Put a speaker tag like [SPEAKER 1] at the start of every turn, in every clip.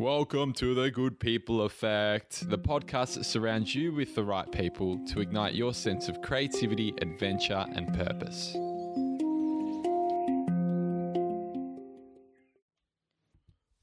[SPEAKER 1] Welcome to the Good People Effect, the podcast that surrounds you with the right people to ignite your sense of creativity, adventure, and purpose.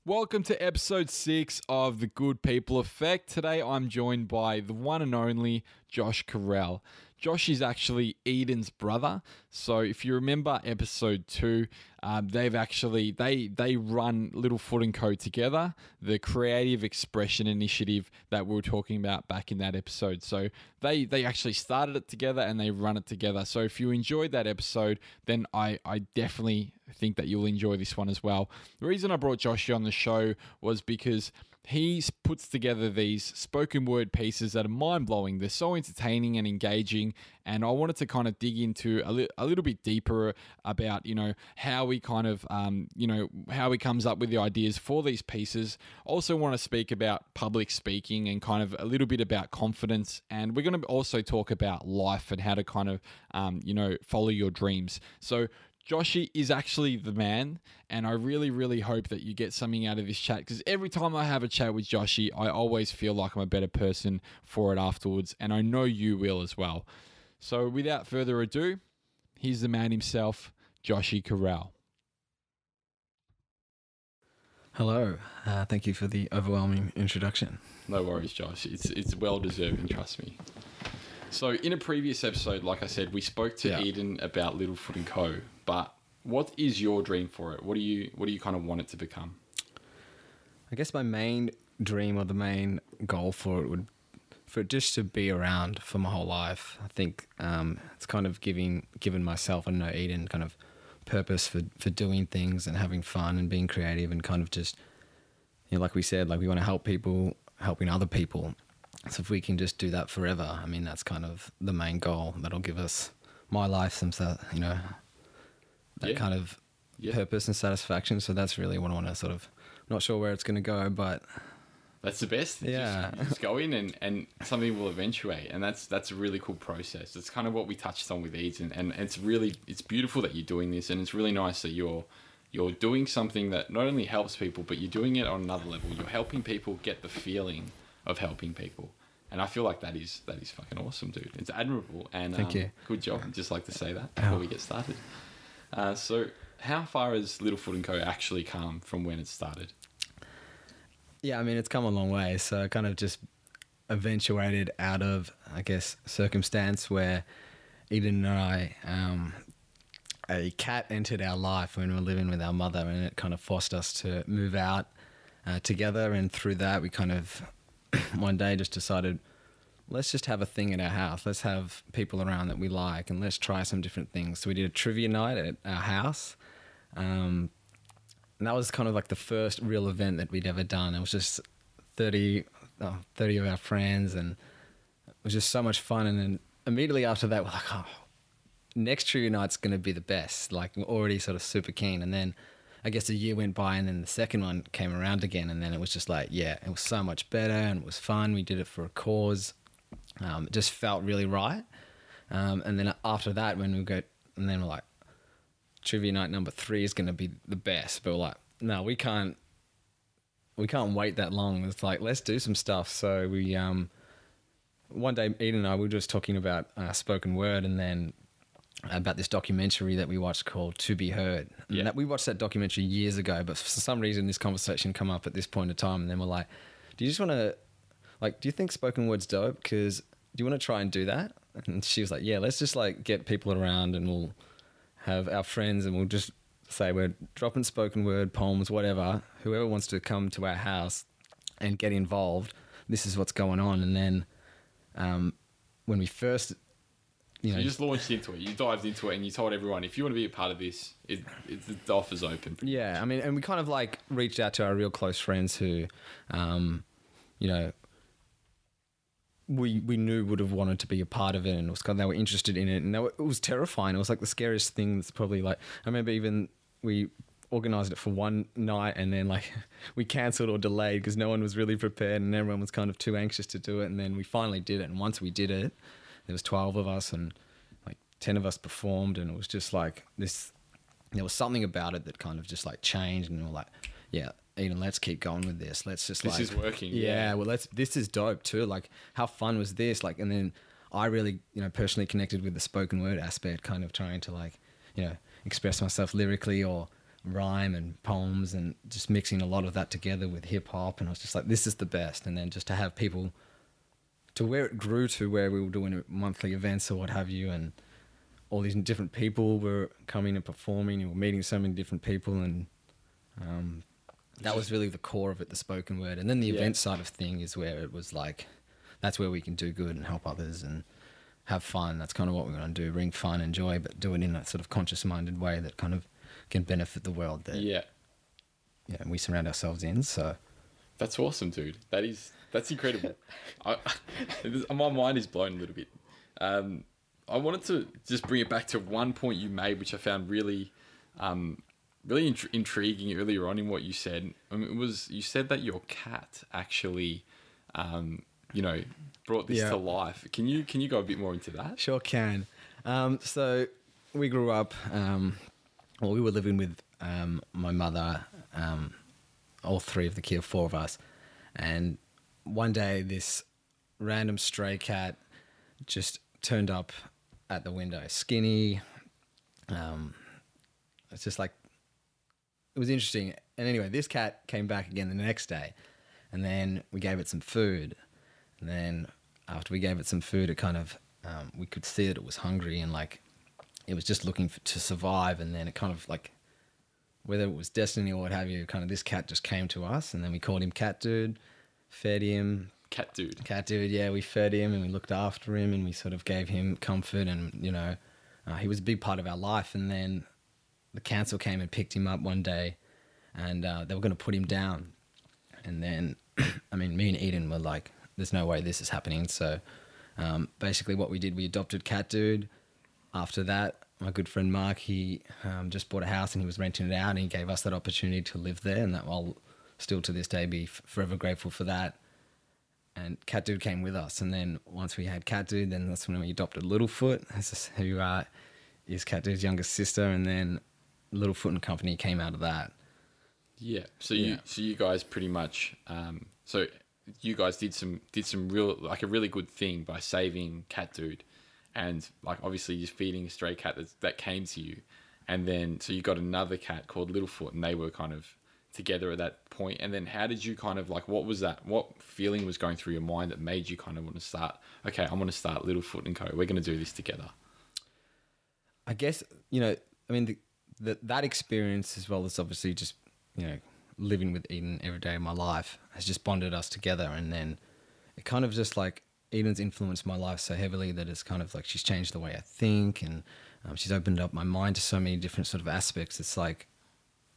[SPEAKER 1] Welcome to episode six of the Good People Effect. Today I'm joined by the one and only Josh Carell. Josh is actually Eden's brother. So if you remember episode two, um, they've actually they they run Littlefoot and Co together, the creative expression initiative that we were talking about back in that episode. So they they actually started it together and they run it together. So if you enjoyed that episode, then I I definitely think that you'll enjoy this one as well. The reason I brought Josh on the show was because he puts together these spoken word pieces that are mind blowing. They're so entertaining and engaging. And I wanted to kind of dig into a, li- a little bit deeper about, you know, how he kind of, um, you know, how he comes up with the ideas for these pieces. Also, want to speak about public speaking and kind of a little bit about confidence. And we're going to also talk about life and how to kind of, um, you know, follow your dreams. So, Joshy is actually the man, and I really, really hope that you get something out of this chat because every time I have a chat with Joshy, I always feel like I'm a better person for it afterwards, and I know you will as well. So, without further ado, here's the man himself, Joshy Carell.
[SPEAKER 2] Hello. Uh, thank you for the overwhelming introduction.
[SPEAKER 1] No worries, Josh. It's it's well deserving. trust me. So, in a previous episode, like I said, we spoke to
[SPEAKER 2] Yeah.
[SPEAKER 1] Eden about Littlefoot and Co. But what is your dream for it? What do you what do you kind of want it to become?
[SPEAKER 2] I guess my main dream or the main goal for it would for it just to be around for my whole life. I think um, it's kind of giving given myself, I don't know, Eden kind of purpose for, for doing things and having fun and being creative and kind of just you know, like we said, like we want to help people helping other people. So if we can just do that forever, I mean that's kind of the main goal that'll give us my life some you know that
[SPEAKER 1] Yeah.
[SPEAKER 2] kind of
[SPEAKER 1] Yeah.
[SPEAKER 2] purpose and satisfaction. So that's really what I want to sort of. Not sure where it's going to go, but
[SPEAKER 1] That's the best.
[SPEAKER 2] Yeah.
[SPEAKER 1] you just go in and, and something will eventuate, and that's that's a really cool process. It's kind of what we touched on with Eden, and it's really it's beautiful that you're doing this, and it's really nice that you're you're doing something that not only helps people, but you're doing it on another level. You're helping people get the feeling of helping people, and I feel like that is that is fucking awesome, dude. It's admirable, and
[SPEAKER 2] Thank
[SPEAKER 1] um,
[SPEAKER 2] you.
[SPEAKER 1] Good job. I'd just like to say that before we get started. Uh, so, how far has Littlefoot and Co. actually come from when it started?
[SPEAKER 2] yeah, I mean it's come a long way. So I kind of just eventuated out of, I guess, circumstance where Eden and I, um, a cat entered our life when we were living with our mother, and it kind of forced us to move out uh, together. And through that, we kind of one day just decided. Let's just have a thing at our house. Let's have people around that we like, and let's try some different things. So we did a trivia night at our house, um, and that was kind of like the first real event that we'd ever done. It was just 30, oh, 30 of our friends, and it was just so much fun. And then immediately after that, we're like, oh, next trivia night's going to be the best. Like, we're already sort of super keen. And then I guess a year went by, and then the second one came around again. And then it was just like, yeah, it was so much better, and it was fun. We did it for a cause. Um, it just felt really right. Um, and then after that, when we go, and then we're like, trivia night number three is going to be the best. But we're like, no, we can't. We can't wait that long. It's like let's do some stuff. So we um, one day Eden and I we were just talking about uh, spoken word, and then about this documentary that we watched called To Be Heard. And
[SPEAKER 1] Yeah.
[SPEAKER 2] that, we watched that documentary years ago, but for some reason this conversation come up at this point in time, and then we're like, do you just want to, like, do you think spoken word's dope? Because do you want to try and do that? And she was like, yeah, let's just like get people around, and we'll have our friends, and we'll just say we're dropping spoken word poems, whatever. Whoever wants to come to our house and get involved, this is what's going on. And then um, when we first, you
[SPEAKER 1] So
[SPEAKER 2] know,
[SPEAKER 1] you just launched into it. You dived into it, and you told everyone if you want to be a part of this, it, it, the offer's open.
[SPEAKER 2] Yeah, I mean, and we kind of like reached out to our real close friends who, um, you know, we we knew would have wanted to be a part of it, and it was kind of, they were interested in it, and they were, it was terrifying. It was like the scariest thing. That's probably like I remember even we organized it for one night, and then like we cancelled or delayed because no one was really prepared, and everyone was kind of too anxious to do it, and then we finally did it, and once we did it, there was twelve of us, and like ten of us performed, and it was just like this there was something about it that kind of just like changed and we were like yeah Eden, let's keep going with this. Let's just
[SPEAKER 1] This
[SPEAKER 2] like
[SPEAKER 1] is working,
[SPEAKER 2] Yeah,
[SPEAKER 1] yeah.
[SPEAKER 2] well, let's. This is dope too. Like, how fun was this? Like, and then I really, you know, personally connected with the spoken word aspect, kind of trying to like, you know, express myself lyrically or rhyme and poems, and just mixing a lot of that together with hip hop. And I was just like, this is the best. And then just to have people to where it grew to where we were doing monthly events or what have you and all these different people were coming and performing and we're meeting so many different people and um, that was really the core of it the spoken word and then the
[SPEAKER 1] Yeah.
[SPEAKER 2] event side of thing is where it was like that's where we can do good and help others and have fun that's kind of what we're going to do bring fun and joy but do it in a sort of conscious minded way that kind of can benefit the world that
[SPEAKER 1] Yeah.
[SPEAKER 2] know, we surround ourselves in so
[SPEAKER 1] That's awesome, dude. That is that's incredible. I, my mind is blown a little bit. Um, I wanted to just bring it back to one point you made, which I found really, um, really intri- intriguing earlier on in what you said. I mean, it was you said that your cat actually, um, you know, brought this
[SPEAKER 2] Yeah.
[SPEAKER 1] to life. Can you can you go a bit more into that?
[SPEAKER 2] Sure can. Um, so we grew up. Um, well, we were living with um, my mother, um, all three of the kids, four of us, and one day this random stray cat just turned up at the window, skinny. Um, it's just like it was interesting. And anyway, this cat came back again the next day, and then we gave it some food. And then after we gave it some food, it kind of um, we could see that it was hungry and like it was just looking for, to survive. And then it kind of like whether it was destiny or what have you, kind of this cat just came to us, and then we called him Cat Dude, fed him,
[SPEAKER 1] Cat dude.
[SPEAKER 2] cat dude yeah we fed him and we looked after him and we sort of gave him comfort and you know uh, he was a big part of our life. And then the council came and picked him up one day and uh, they were going to put him down. And then i mean me and eden were like there's no way this is happening. So um, basically what we did we adopted cat dude. After that my good friend mark he um, just bought a house and he was renting it out and he gave us that opportunity to live there and that i'll still to this day be f- forever grateful for that and Cat Dude came with us. And then once we had Cat Dude, then that's when we adopted Littlefoot, who uh, is Cat Dude's youngest sister. And then Littlefoot and Company came out of that.
[SPEAKER 1] Yeah. So you
[SPEAKER 2] Yeah.
[SPEAKER 1] so you guys pretty much um so you guys did some did some real like a really good thing by saving cat dude and like obviously just feeding a stray cat that that came to you. And then so you got another cat called Littlefoot and they were kind of together at that point. And then how did you kind of like what was that what feeling was going through your mind that made you kind of want to start okay I'm going to start Littlefoot and Co. We're going to do this together
[SPEAKER 2] I guess, you know, I mean, the, the, that experience, as well as obviously just, you know, living with Eden every day of my life, has just bonded us together. And then it kind of just like Eden's influenced my life so heavily that it's kind of like she's changed the way I think and um, she's opened up my mind to so many different sort of aspects. It's like,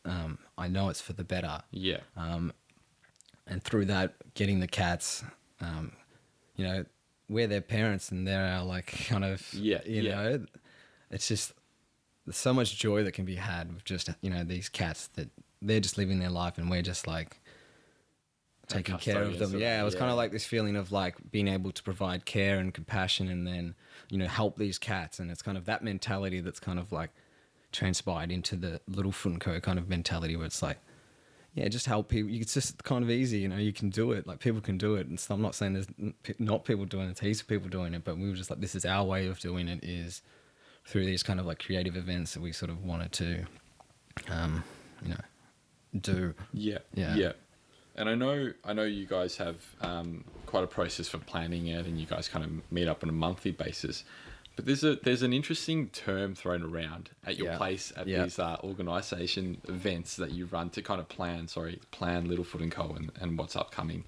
[SPEAKER 2] um, I know it's for the better.
[SPEAKER 1] yeah
[SPEAKER 2] Um, and through that, getting the cats, um, you know, we're their parents and they're our like kind of,
[SPEAKER 1] Yeah,
[SPEAKER 2] you
[SPEAKER 1] yeah.
[SPEAKER 2] know, it's just there's so much joy that can be had with just you know these cats that they're just living their life and we're just like taking care of them. Yeah, it was kind of like this feeling of like being able to provide care and compassion and then you know help these cats and it's kind of that mentality that's kind of like transpired into the Littlefoot and Co kind of mentality where it's like yeah, just help people. It's just kind of easy, you know. You can do it. Like people can do it. And so I'm not saying there's not people doing it. There's heaps of people doing it. But we were just like, this is our way of doing it. Is through these kind of like creative events that we sort of wanted to, um, you know, do.
[SPEAKER 1] Yeah,
[SPEAKER 2] Yeah.
[SPEAKER 1] yeah. And I know, I know you guys have um, quite a process for planning it, and you guys kind of meet up on a monthly basis. But there's a there's an interesting term thrown around at your
[SPEAKER 2] Yeah.
[SPEAKER 1] place at
[SPEAKER 2] Yeah.
[SPEAKER 1] these uh, organisation events that you run to kind of plan, sorry, plan Littlefoot and Co. and, and what's upcoming,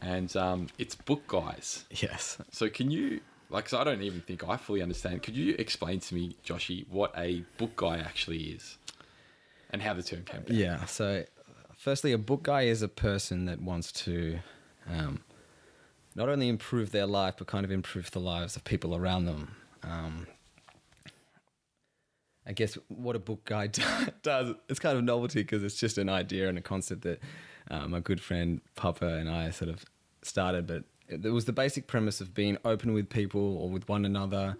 [SPEAKER 1] and um, it's book guys.
[SPEAKER 2] Yes.
[SPEAKER 1] So can you like? Cause I don't even think I fully understand. Could you explain to me, Joshy, what a book guy actually is, and how the term came about?
[SPEAKER 2] Yeah. So, firstly, a book guy is a person that wants to um, not only improve their life, but kind of improve the lives of people around them. Um, I guess what a book guy does, it's kind of novelty because it's just an idea and a concept that uh, my good friend Papa and I sort of started. But it was the basic premise of being open with people or with one another,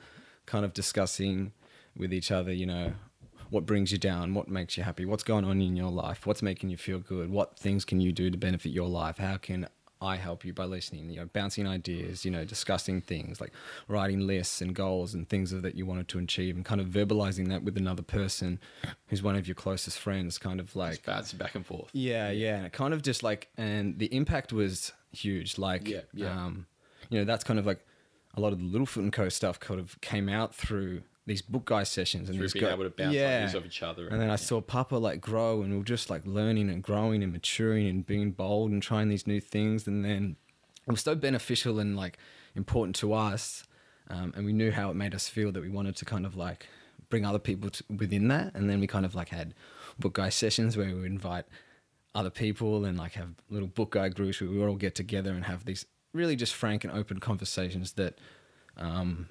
[SPEAKER 2] kind of discussing with each other, you know, what brings you down, what makes you happy, what's going on in your life, what's making you feel good, what things can you do to benefit your life, how can I help you by listening, you know, bouncing ideas, you know, discussing things like writing lists and goals and things that you wanted to achieve and kind of verbalizing that with another person who's one of your closest friends, kind of like
[SPEAKER 1] Just bouncing back and forth.
[SPEAKER 2] yeah, yeah, and it kind of just like, and the impact was huge. Like,
[SPEAKER 1] Yeah, yeah.
[SPEAKER 2] um, you know, that's kind of like a lot of the Littlefoot and Co stuff kind of came out through these book guy sessions and these
[SPEAKER 1] being
[SPEAKER 2] guy-
[SPEAKER 1] able to bounce ideas off each other.
[SPEAKER 2] And then I saw Papa like grow, and we are just like learning and growing and maturing and being bold and trying these new things. And then it was so beneficial and like important to us, um, and we knew how it made us feel that we wanted to kind of like bring other people to, within that. And then we kind of like had book guy sessions where we would invite other people and like have little book guy groups where we would all get together and have these really just frank and open conversations that um,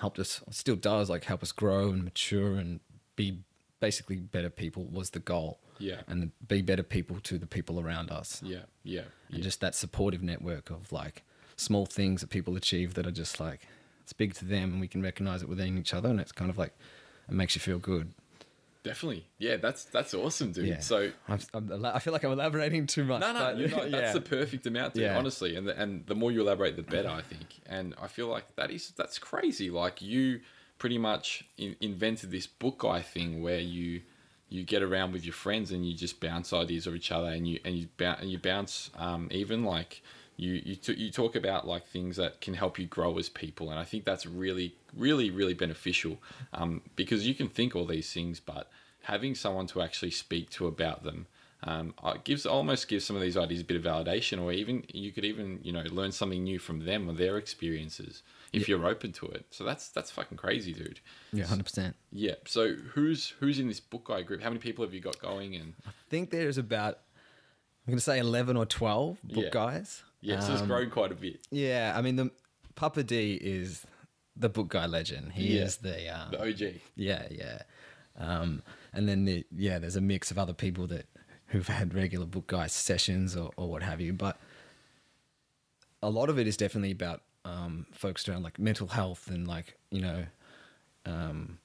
[SPEAKER 2] helped us still does like help us grow and mature and be basically better people was the goal
[SPEAKER 1] Yeah.
[SPEAKER 2] and be better people to the people around us
[SPEAKER 1] Yeah, yeah,
[SPEAKER 2] and
[SPEAKER 1] yeah.
[SPEAKER 2] just that supportive network of like small things that people achieve that are just like it's big to them and we can recognize it within each other and it's kind of like it makes you feel good
[SPEAKER 1] Definitely. Yeah, that's that's awesome, dude.
[SPEAKER 2] yeah
[SPEAKER 1] So
[SPEAKER 2] I'm, I'm, I feel like i'm elaborating too much
[SPEAKER 1] no, no,
[SPEAKER 2] but
[SPEAKER 1] you're not. That's
[SPEAKER 2] yeah.
[SPEAKER 1] the perfect amount, dude.
[SPEAKER 2] Yeah.
[SPEAKER 1] Honestly, and the, and the more you elaborate, the better, I think. And I feel like that is that's crazy. Like you pretty much in, invented this book guy thing where you you get around with your friends and you just bounce ideas off each other and you and you bounce and you bounce um, even like you you t- you talk about like things that can help you grow as people and I think that's really really really beneficial um, because you can think all these things but having someone to actually speak to about them um, uh, gives almost gives some of these ideas a bit of validation or even you could even you know learn something new from them or their experiences if you're open to it so that's that's fucking crazy dude
[SPEAKER 2] yeah 100%
[SPEAKER 1] yeah. So who's who's in this book guy group? How many people have you got going? And
[SPEAKER 2] I think there's about i'm going to say 11 or 12 book
[SPEAKER 1] Yeah.
[SPEAKER 2] guys
[SPEAKER 1] yeah, so it's
[SPEAKER 2] Um,
[SPEAKER 1] grown quite a bit.
[SPEAKER 2] Yeah, I mean the Papa D is the book guy legend. He
[SPEAKER 1] Yeah.
[SPEAKER 2] is the um,
[SPEAKER 1] The OG.
[SPEAKER 2] yeah yeah, um, and then the yeah there's a mix of other people that who've had regular book guy sessions or, or what have you, but a lot of it is definitely about um, focused around like mental health and like you know um,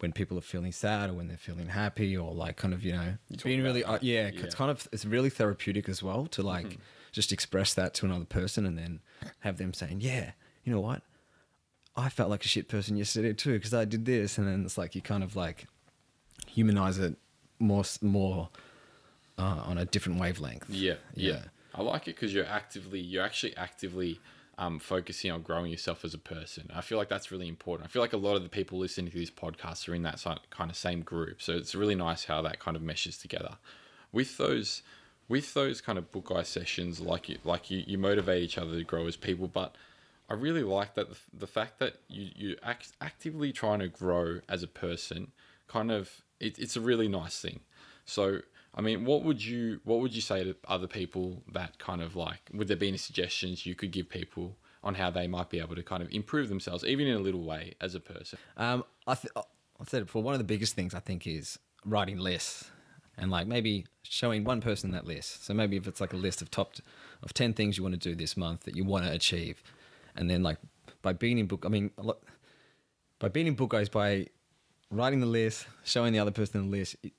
[SPEAKER 2] when people are feeling sad or when they're feeling happy or like kind of you know being really uh, yeah,
[SPEAKER 1] Yeah. Mm-hmm.
[SPEAKER 2] it's kind of it's really therapeutic as well to like just express that to another person and then have them saying yeah you know what I felt like a shit person yesterday too because I did this and then it's like you kind of like humanize it more more uh, on a different wavelength
[SPEAKER 1] Yeah, yeah.
[SPEAKER 2] Yeah.
[SPEAKER 1] I like it because you're actively, you're actually actively um, focusing on growing yourself as a person. I feel like that's really important. I feel like a lot of the people listening to these podcasts are in that kind of same group, so it's really nice how that kind of meshes together. With those, with those kind of book guy sessions, like you, like you, you motivate each other to grow as people, but I really like that the, the fact that you you act, actively trying to grow as a person, kind of it, it's a really nice thing. So I mean, what would you what would you say to other people that kind of like would there be any suggestions you could give people on how they might be able to kind of improve themselves, even in a little way, as a person?
[SPEAKER 2] Um, I th- I said it before. One of the biggest things I think is writing lists, and like maybe showing one person that list. So maybe if it's like a list of top of ten things you want to do this month that you want to achieve, and then like by being in book, I mean a lot, by being in book guys by writing the list, showing the other person the list. It,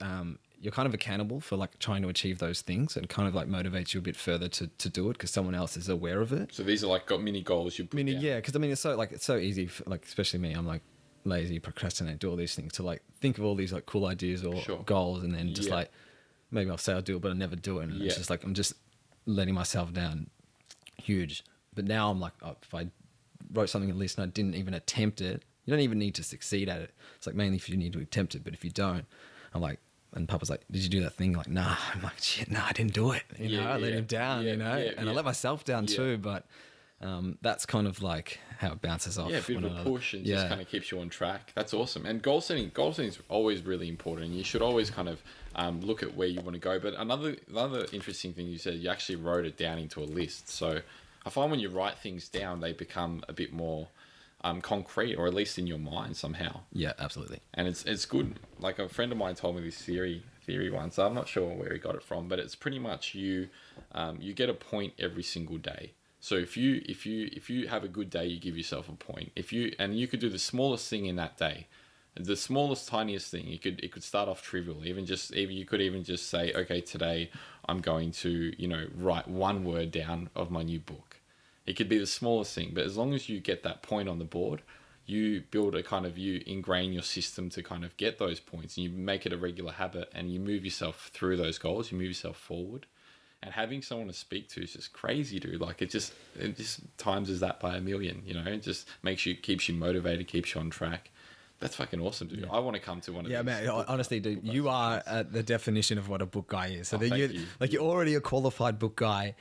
[SPEAKER 2] um, you're kind of accountable for like trying to achieve those things and kind of like motivates you a bit further to, to do it because someone else is aware of it.
[SPEAKER 1] So these are like got mini goals you put
[SPEAKER 2] I
[SPEAKER 1] down.
[SPEAKER 2] yeah, because I mean, it's so like it's so easy, for, like especially me. I'm like lazy, procrastinate, do all these things to like think of all these like cool ideas or
[SPEAKER 1] Sure.
[SPEAKER 2] goals, and then just
[SPEAKER 1] Yeah.
[SPEAKER 2] like maybe I'll say I'll do it, but I never do it. And
[SPEAKER 1] Yeah.
[SPEAKER 2] it's just like I'm just letting myself down, huge. But now I'm like, oh, if I wrote something at least and I didn't even attempt it, you don't even need to succeed at it. It's like mainly if you need to attempt it, but if you don't, I'm like. And Papa's like, "Did you do that thing?" Like, nah. I'm like, "Shit, nah, I didn't do it." You
[SPEAKER 1] Yeah,
[SPEAKER 2] know, I let him down.
[SPEAKER 1] Yeah,
[SPEAKER 2] you know,
[SPEAKER 1] yeah,
[SPEAKER 2] and I let myself down
[SPEAKER 1] Yeah.
[SPEAKER 2] too. But um, that's kind of like how it bounces off.
[SPEAKER 1] Yeah, a bit of a
[SPEAKER 2] another.
[SPEAKER 1] push and
[SPEAKER 2] yeah.
[SPEAKER 1] just kind of keeps you on track. That's awesome. And goal setting, goal setting is always really important. You should always kind of um, look at where you want to go. But another another interesting thing you said, you actually wrote it down into a list. So I find when you write things down, they become a bit more um, concrete, or at least in your mind somehow.
[SPEAKER 2] yeah, absolutely.
[SPEAKER 1] And it's it's good. Like a friend of mine told me this theory theory once. I'm not sure where he got it from, but it's pretty much you um, you get a point every single day. So if you if you if you have a good day, you give yourself a point. If you and you could do the smallest thing in that day, the smallest, tiniest thing. You could it could start off trivial. Even just even you could even just say, okay, today I'm going to you know write one word down of my new book. It could be the smallest thing, but as long as you get that point on the board, you build a kind of you ingrain your system to kind of get those points and you make it a regular habit and you move yourself through those goals you move yourself forward and having someone to speak to is just crazy dude like it just it just times is that by a million you know it just makes you keeps you motivated keeps you on track that's fucking awesome dude i want to come to one of these.
[SPEAKER 2] Yeah,
[SPEAKER 1] these
[SPEAKER 2] man. Honestly, dude, you are uh, the definition of what a book guy is. So
[SPEAKER 1] Oh, thank
[SPEAKER 2] you,
[SPEAKER 1] you.
[SPEAKER 2] like, you're already a qualified book guy,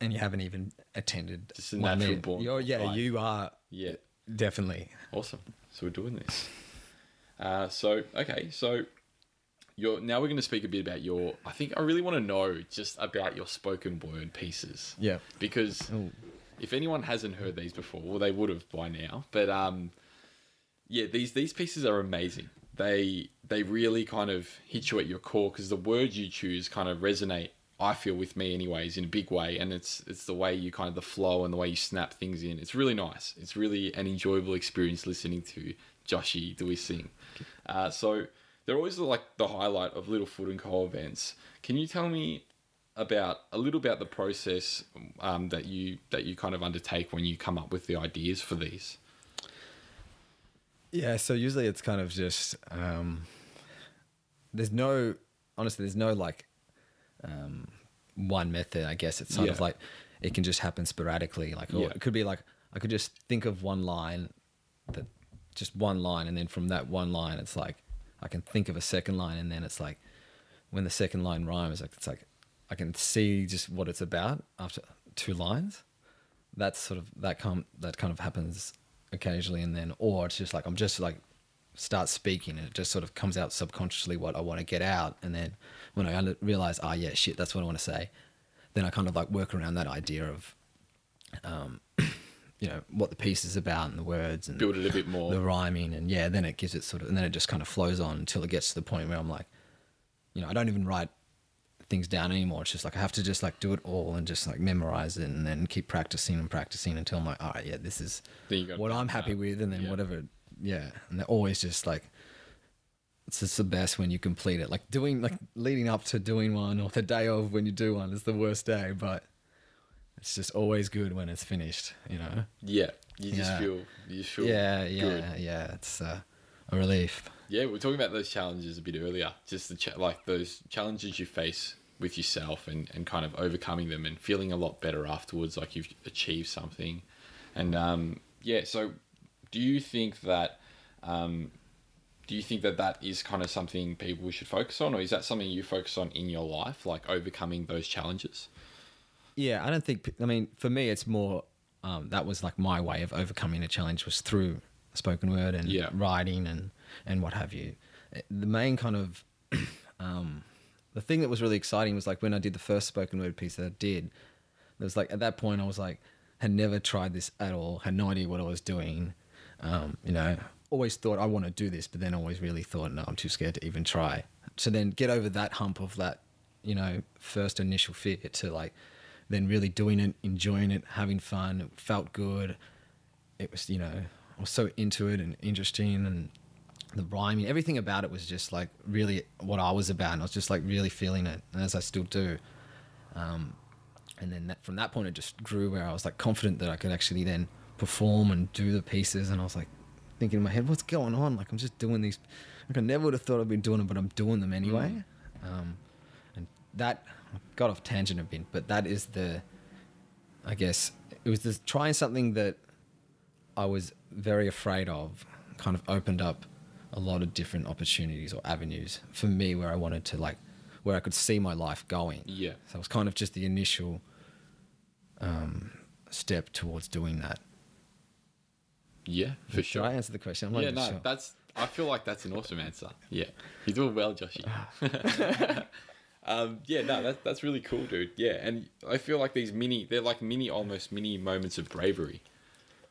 [SPEAKER 2] and you haven't even attended.
[SPEAKER 1] Just a natural
[SPEAKER 2] minute.
[SPEAKER 1] born
[SPEAKER 2] You're, yeah,
[SPEAKER 1] guy.
[SPEAKER 2] you are
[SPEAKER 1] yeah
[SPEAKER 2] definitely.
[SPEAKER 1] Awesome. So we're doing this. Uh, so okay, so you're now we're going to speak a bit about your. I think I really want to know just about your spoken word pieces.
[SPEAKER 2] Yeah.
[SPEAKER 1] Because
[SPEAKER 2] Ooh.
[SPEAKER 1] if anyone hasn't heard these before, well, they would have by now. But um, yeah, these these pieces are amazing. They they really kind of hit you at your core because the words you choose kind of resonate. I feel with me, anyways, in a big way, and it's it's the way you kind of the flow and the way you snap things in. It's really nice. It's really an enjoyable experience listening to Joshy do we sing. Uh, so they're always like the highlight of Littlefoot and Co events. Can you tell me about a little about the process um, that you that you kind of undertake when you come up with the ideas for these?
[SPEAKER 2] Yeah, so usually it's kind of just um, there's no honestly there's no like um, one method. I guess it's sort of like it can just happen sporadically. Like or
[SPEAKER 1] Yeah.
[SPEAKER 2] it could be like I could just think of one line that just one line, and then from that one line, it's like I can think of a second line, and then it's like when the second line rhymes, like it's like I can see just what it's about after two lines. That's sort of that come that kind of happens occasionally, and then or it's just like I'm just like start speaking, and it just sort of comes out subconsciously what I want to get out, and then when I realize, ah, yeah, shit, that's what I want to say, then I kind of like work around that idea of, um, you know, what the piece is about and the words and
[SPEAKER 1] Build it a bit more.
[SPEAKER 2] the rhyming and yeah then it gives it sort of and then it just kind of flows on until it gets to the point where i'm like you know i don't even write things down anymore it's just like i have to just like do it all and just like memorize it and then keep practicing and practicing until i'm like all right yeah this is
[SPEAKER 1] Then you got
[SPEAKER 2] what i'm happy
[SPEAKER 1] down.
[SPEAKER 2] with and then
[SPEAKER 1] Yeah.
[SPEAKER 2] whatever yeah and they're always just like it's just the best when you complete it like doing like leading up to doing one or the day of when you do one is the worst day but it's just always good when it's finished you know
[SPEAKER 1] Yeah, you just
[SPEAKER 2] Yeah.
[SPEAKER 1] feel you feel
[SPEAKER 2] yeah, yeah,
[SPEAKER 1] good.
[SPEAKER 2] yeah. It's uh, a relief.
[SPEAKER 1] Yeah, we're talking about those challenges a bit earlier. Just the cha- like those challenges you face with yourself and, and kind of overcoming them and feeling a lot better afterwards, like you've achieved something. And um, yeah, so do you think that um, do you think that that is kind of something people should focus on, or is that something you focus on in your life, like overcoming those challenges?
[SPEAKER 2] Yeah, I don't think. I mean, for me, it's more. Um, that was like my way of overcoming a challenge was through spoken word and
[SPEAKER 1] Yeah.
[SPEAKER 2] writing and and what have you. Eh, The main kind of um, the thing that was really exciting was like when I did the first spoken word piece that I did. It was like at that point I was like had never tried this at all, had no idea what I was doing. Um, you know, always thought I want to do this, but then always really thought, no, I'm too scared to even try. So then get over that hump of that, you know, first initial fear to like then really doing it, enjoying it, having fun. It felt good. It was, you know, I was so into it and interesting and the rhyming, everything about it was just like really what I was about. And I was just like really feeling it, and as I still do. Um, and then that, from that point, it just grew where I was like confident that I could actually then perform and do the pieces. And I was like thinking in my head, what's going on? Like I'm just doing these. Like I never would have thought I'd be doing them, but I'm doing them anyway. Um, and that got off tangent a bit, but that is the, I guess it was this trying something that I was very afraid of. Kind of opened up a lot of different opportunities or avenues for me where I wanted to like, where I could see my life going.
[SPEAKER 1] Yeah.
[SPEAKER 2] So it was kind of just the initial um, step towards doing that.
[SPEAKER 1] Yeah, for
[SPEAKER 2] Did
[SPEAKER 1] sure.
[SPEAKER 2] I answer the question? I'm
[SPEAKER 1] yeah, no,
[SPEAKER 2] sure.
[SPEAKER 1] that's. I feel like that's an awesome answer. Yeah, you're doing well, Joshy. um, yeah, no, that's that's really cool, dude. Yeah, and I feel like these mini, they're like mini, almost mini moments of bravery.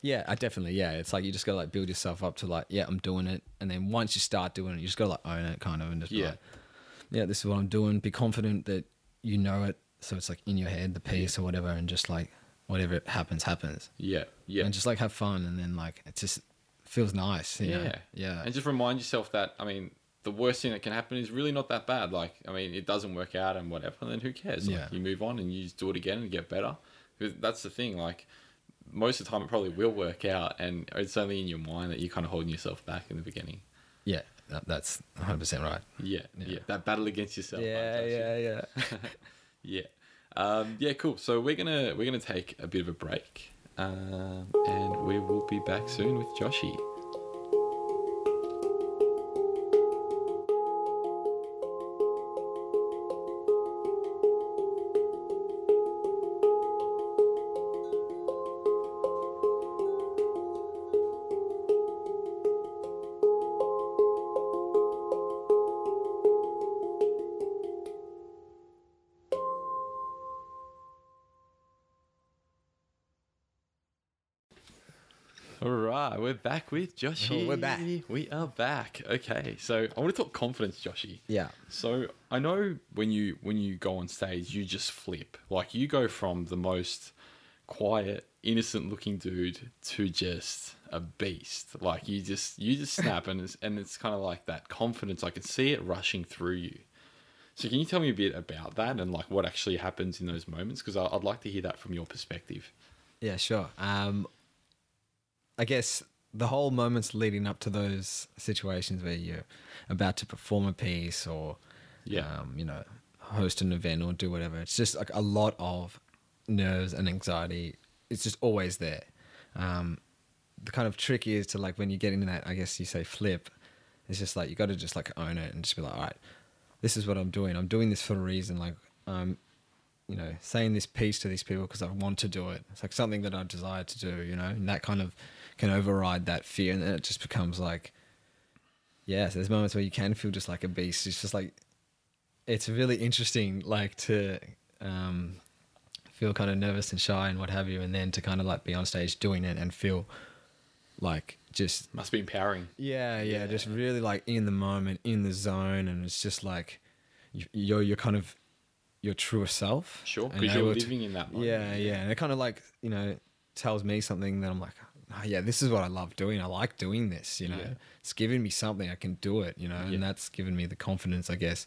[SPEAKER 2] Yeah, I definitely. Yeah, it's like you just gotta like build yourself up to like, yeah, I'm doing it, and then once you start doing it, you just gotta like own it, kind of, and just
[SPEAKER 1] Yeah.
[SPEAKER 2] like, yeah, this is what I'm doing. Be confident that you know it, so it's like in your head, the piece or whatever, and just like whatever happens, happens,
[SPEAKER 1] Yeah, yeah,
[SPEAKER 2] and just like have fun, and then like it just feels nice. you know?
[SPEAKER 1] Yeah.
[SPEAKER 2] yeah,
[SPEAKER 1] And just remind yourself that, I mean, the worst thing that can happen is really not that bad. Like, I mean, it doesn't work out and whatever, then who cares? Like,
[SPEAKER 2] Yeah.
[SPEAKER 1] you move on and you just do it again and get better. Because that's the thing. Like, most of the time, it probably will work out, and it's only in your mind that you're kind of holding yourself back in the beginning.
[SPEAKER 2] yeah. That, that's 100 percent right.
[SPEAKER 1] Yeah, yeah, That battle against yourself. I
[SPEAKER 2] Yeah,
[SPEAKER 1] tell you.
[SPEAKER 2] yeah, yeah.
[SPEAKER 1] yeah. Um, yeah, cool. So we're gonna we're gonna take a bit of a break, um, and we will be back soon with Joshy. Back with Joshy.
[SPEAKER 2] We're back.
[SPEAKER 1] We are back. Okay, so I want to talk confidence, Joshy.
[SPEAKER 2] Yeah.
[SPEAKER 1] So I know when you when you go on stage, you just flip. Like you go from the most quiet, innocent looking dude to just a beast. Like you just you just snap, and it's, and it's kind of like that confidence. I can see it rushing through you. So can you tell me a bit about that and like what actually happens in those moments? Because I'd like to hear that from your perspective.
[SPEAKER 2] Yeah, sure. Um, I guess the whole moments leading up to those situations where you're about to perform a piece or,
[SPEAKER 1] Yeah.
[SPEAKER 2] um, you know, host an event or do whatever. It's just like a lot of nerves and anxiety. It's just always there. Um, the kind of trick is to like when you get into that, I guess you say flip. It's just like you got to just like own it and just be like, all right, this is what I'm doing. I'm doing this for a reason. Like I'm you know, saying this piece to these people because I want to do it. It's like something that I desire to do, you know, and that kind of can override that fear. And then it just becomes like, yeah, so there's moments where you can feel just like a beast. It's just like, it's really interesting, like to um, feel kind of nervous and shy and what have you. And then to kind of like be on stage doing it and feel like just
[SPEAKER 1] Must be empowering.
[SPEAKER 2] yeah, yeah, just really like in the moment, in the zone, and it's just like you- you're you're kind of your truest self.
[SPEAKER 1] Sure, because you're
[SPEAKER 2] able to-
[SPEAKER 1] living in that moment.
[SPEAKER 2] yeah, yeah, and it kind of like you know tells me something that I'm like, oh, yeah, this is what I love doing. I like doing this. You know,
[SPEAKER 1] Yeah.
[SPEAKER 2] it's giving me something. I can do it. You know,
[SPEAKER 1] Yeah.
[SPEAKER 2] and that's given me the confidence, I guess,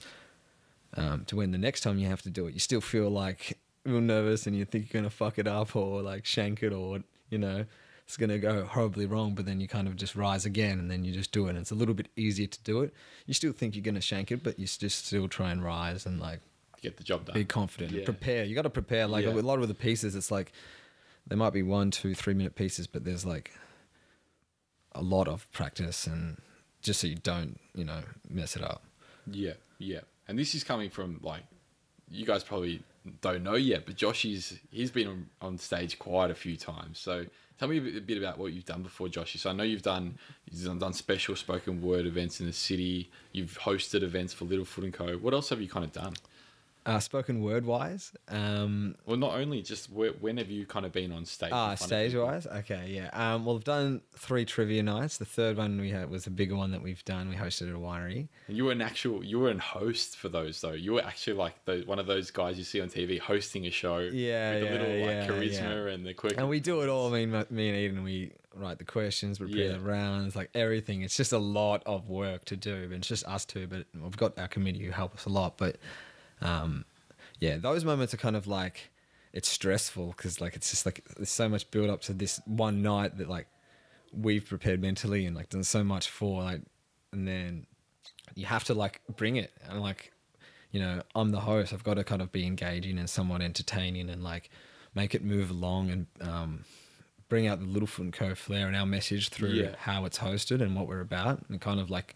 [SPEAKER 2] um, to when the next time you have to do it, you still feel like real nervous and you think you're gonna fuck it up or like shank it or you know. It's gonna go horribly wrong, but then you kind of just rise again, and then you just do it. And it's a little bit easier to do it. You still think you're gonna shank it, but you just still try and rise and like
[SPEAKER 1] Get the job done.
[SPEAKER 2] be confident
[SPEAKER 1] Yeah.
[SPEAKER 2] prepare you got to prepare like
[SPEAKER 1] Yeah.
[SPEAKER 2] a lot of the pieces it's like there might be one two three minute pieces but there's like a lot of practice and just so you don't you know mess it up
[SPEAKER 1] Yeah, yeah. And this is coming from like you guys probably don't know yet, but Josh is he's been on, stage quite a few times. So tell me a bit, about what you've done before, Joshy. So I know you've done you've done- done special spoken word events in the city. You've hosted events for Littlefoot and Co. What else have you kind of done?
[SPEAKER 2] Uh, spoken word wise um
[SPEAKER 1] Well, not only just where, when have you kind of been on stage?
[SPEAKER 2] ah stage wise okay yeah um well i've done three trivia nights the third one we had was a bigger one that we've done we hosted at a winery
[SPEAKER 1] And you were an actual you were an host for those though. You were actually like the, one of those guys you see on TV hosting a show.
[SPEAKER 2] Yeah,
[SPEAKER 1] with
[SPEAKER 2] yeah,
[SPEAKER 1] the little like
[SPEAKER 2] yeah,
[SPEAKER 1] charisma
[SPEAKER 2] yeah.
[SPEAKER 1] and the quick.
[SPEAKER 2] And we do it all. I mean, me and Eden, we write the questions, prepare the rounds, like everything. It's just a lot of work to do. And it's just us two, but we've got our committee who help us a lot. But um, yeah, those moments are kind of like it's stressful because like it's just like there's so much build up to this one night that like we've prepared mentally and like done so much for like, and then you have to like bring it and like you know i'm the host i've got to kind of be engaging and somewhat entertaining and like make it move along and um, bring out the littlefoot and co flair and our message through
[SPEAKER 1] Yeah.
[SPEAKER 2] how it's hosted and what we're about and kind of like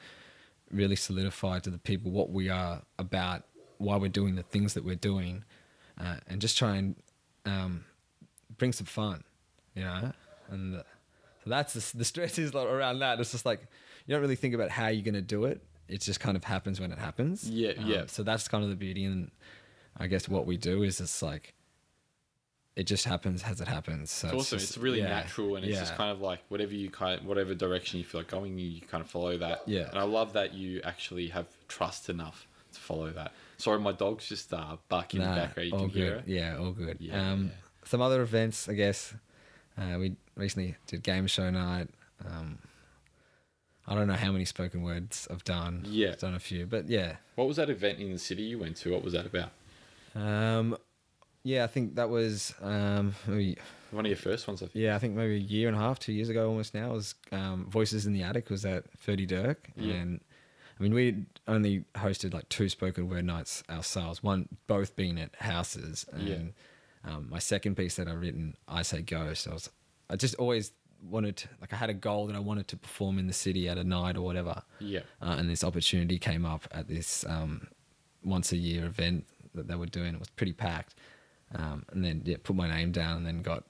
[SPEAKER 2] really solidify to the people what we are about why we're doing the things that we're doing uh, and just try and um, bring some fun you know and uh, so that's the, the stress is like around that it's just like you don't really think about how you're going to do it it just kind of happens when it happens
[SPEAKER 1] Yeah,
[SPEAKER 2] Um,
[SPEAKER 1] yeah.
[SPEAKER 2] so that's kind of the beauty and i guess what we do is it's like it just happens as it happens so
[SPEAKER 1] It's awesome.
[SPEAKER 2] just-
[SPEAKER 1] It's really
[SPEAKER 2] yeah,
[SPEAKER 1] natural, and it's just kind of like whatever you kind, whatever direction you feel like going, you, you kind of follow that.
[SPEAKER 2] Yeah.
[SPEAKER 1] And I love that you actually have trust enough to follow that. Sorry, my dog's just uh, barking in the background. You
[SPEAKER 2] all
[SPEAKER 1] can
[SPEAKER 2] good.
[SPEAKER 1] hear it.
[SPEAKER 2] Yeah, all good.
[SPEAKER 1] Yeah,
[SPEAKER 2] um,
[SPEAKER 1] yeah.
[SPEAKER 2] Some other events, I guess. Uh, we recently did game show night. Um, I don't know how many spoken words I've done.
[SPEAKER 1] Yeah.
[SPEAKER 2] I've done a few, but yeah.
[SPEAKER 1] What was that event in the city you went to? What was that about?
[SPEAKER 2] Um, yeah, I think that was um, maybe,
[SPEAKER 1] One of your first ones, I think.
[SPEAKER 2] yeah, I think maybe a year and a half, two years ago almost now was um, Voices in the Attic was that 30 Dirk.
[SPEAKER 1] Yeah.
[SPEAKER 2] And I mean, we only hosted like two spoken word nights ourselves, one both being at houses. And
[SPEAKER 1] Yeah.
[SPEAKER 2] um, my second piece that I've written, I Say Ghost, I was, I just always wanted to, like, I had a goal that I wanted to perform in the city at a night or whatever.
[SPEAKER 1] Yeah.
[SPEAKER 2] Uh, and this opportunity came up at this um, once a year event that they were doing. It was pretty packed. Um, and then yeah, put my name down and then got